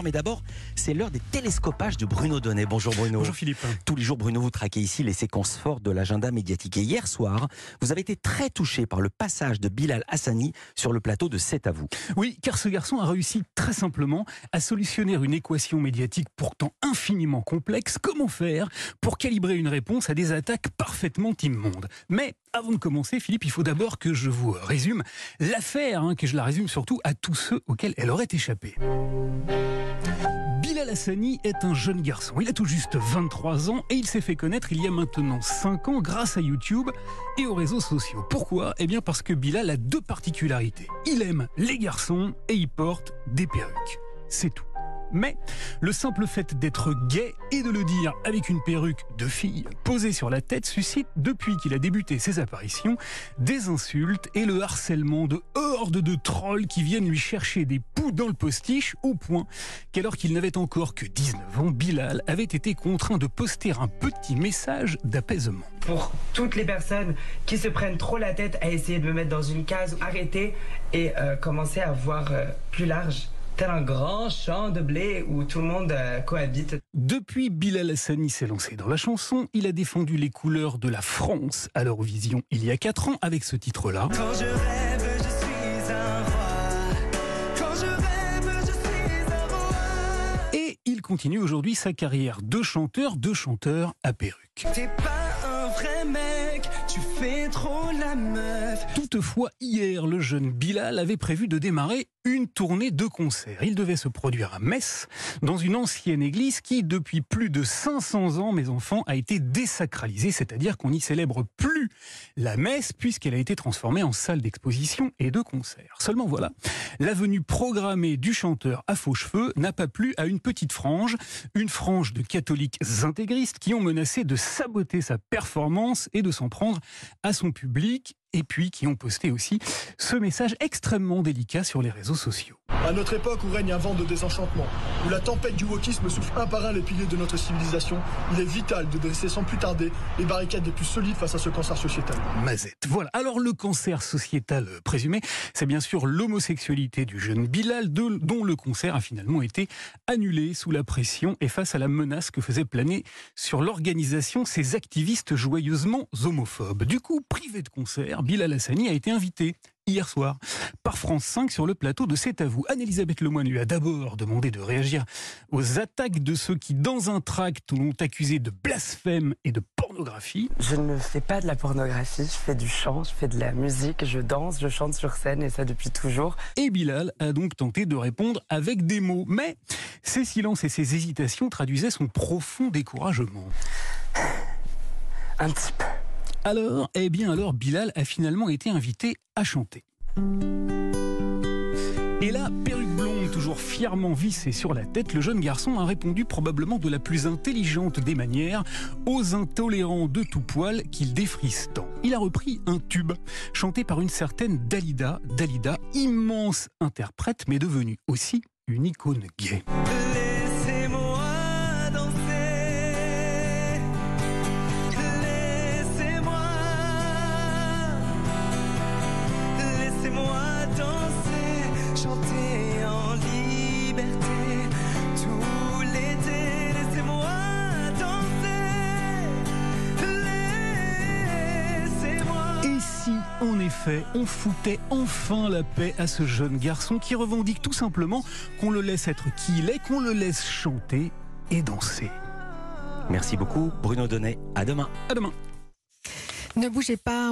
Mais d'abord, c'est l'heure des télescopages de Bruno Donnet. Bonjour Bruno. Bonjour Philippe. Tous les jours, Bruno, vous traquez ici les séquences fortes de l'agenda médiatique. Et hier soir, vous avez été très touché par le passage de Bilal Hassani sur le plateau de C'est à vous. Oui, car ce garçon a réussi très simplement à solutionner une équation médiatique pourtant infiniment complexe. Comment faire pour calibrer une réponse à des attaques parfaitement immondes? Mais avant de commencer, Philippe, il faut d'abord que je vous résume l'affaire, hein, que je la résume surtout à tous ceux auxquels elle aurait échappé. Bilal Hassani est un jeune garçon. Il a tout juste 23 ans et il s'est fait connaître il y a maintenant 5 ans grâce à YouTube et aux réseaux sociaux. Pourquoi? Eh bien parce que Bilal a deux particularités. Il aime les garçons et il porte des perruques. C'est tout. Mais le simple fait d'être gay et de le dire avec une perruque de fille posée sur la tête suscite, depuis qu'il a débuté ses apparitions, des insultes et le harcèlement de hordes de trolls qui viennent lui chercher des poux dans le postiche au point qu'alors qu'il n'avait encore que 19 ans, Bilal avait été contraint de poster un petit message d'apaisement. Pour toutes les personnes qui se prennent trop la tête à essayer de me mettre dans une case, arrêter et euh, commencer à voir euh, plus large tel un grand champ de blé où tout le monde euh, cohabite. Depuis Bilal Hassani s'est lancé dans la chanson, il a défendu les couleurs de la France à l'Eurovision il y a 4 ans avec ce titre-là. Quand je rêve, je suis un roi. Quand je rêve, je suis un roi. Et il continue aujourd'hui sa carrière de chanteur, de chanteur à perruque. T'es pas un vrai mec, tu fais trop la meuf. Toutefois, hier, le jeune Bilal avait prévu de démarrer une tournée de concerts. Il devait se produire à Metz, dans une ancienne église qui, depuis plus de 500 ans, mes enfants, a été désacralisée, c'est-à-dire qu'on n'y célèbre plus la messe puisqu'elle a été transformée en salle d'exposition et de concert. Seulement voilà, la venue programmée du chanteur à faux cheveux n'a pas plu à une petite frange, une frange de catholiques intégristes qui ont menacé de saboter sa performance et de s'en prendre à son public et puis qui ont posté aussi ce message extrêmement délicat sur les réseaux sociaux. À notre époque où règne un vent de désenchantement, où la tempête du wokisme souffle un par un les piliers de notre civilisation, il est vital de dresser sans plus tarder les barricades les plus solides face à ce cancer sociétal. Mazette. Voilà. Alors le cancer sociétal présumé, c'est bien sûr l'homosexualité du jeune Bilal, dont le concert a finalement été annulé sous la pression et face à la menace que faisaient planer sur l'organisation ces activistes joyeusement homophobes. Du coup, privé de concert, Bilal Hassani a été invité hier soir par France 5 sur le plateau de C'est à vous. Anne-Elisabeth Lemoine lui a d'abord demandé de réagir aux attaques de ceux qui, dans un tract, l'ont accusé de blasphème et de pornographie. Je ne fais pas de la pornographie, je fais du chant, je fais de la musique, je danse, je chante sur scène et ça depuis toujours. Et Bilal a donc tenté de répondre avec des mots. Mais ses silences et ses hésitations traduisaient son profond découragement. Un petit peu. Alors, eh bien alors, Bilal a finalement été invité à chanter. Et là, perruque blonde, toujours fièrement vissée sur la tête, le jeune garçon a répondu probablement de la plus intelligente des manières aux intolérants de tout poil qu'il défrise tant. Il a repris un tube, chanté par une certaine Dalida, Dalida, immense interprète, mais devenue aussi une icône gay. En effet, on foutait enfin la paix à ce jeune garçon qui revendique tout simplement qu'on le laisse être qui il est, qu'on le laisse chanter et danser Merci beaucoup Bruno Donnet. À demain. À demain Ne bougez pas.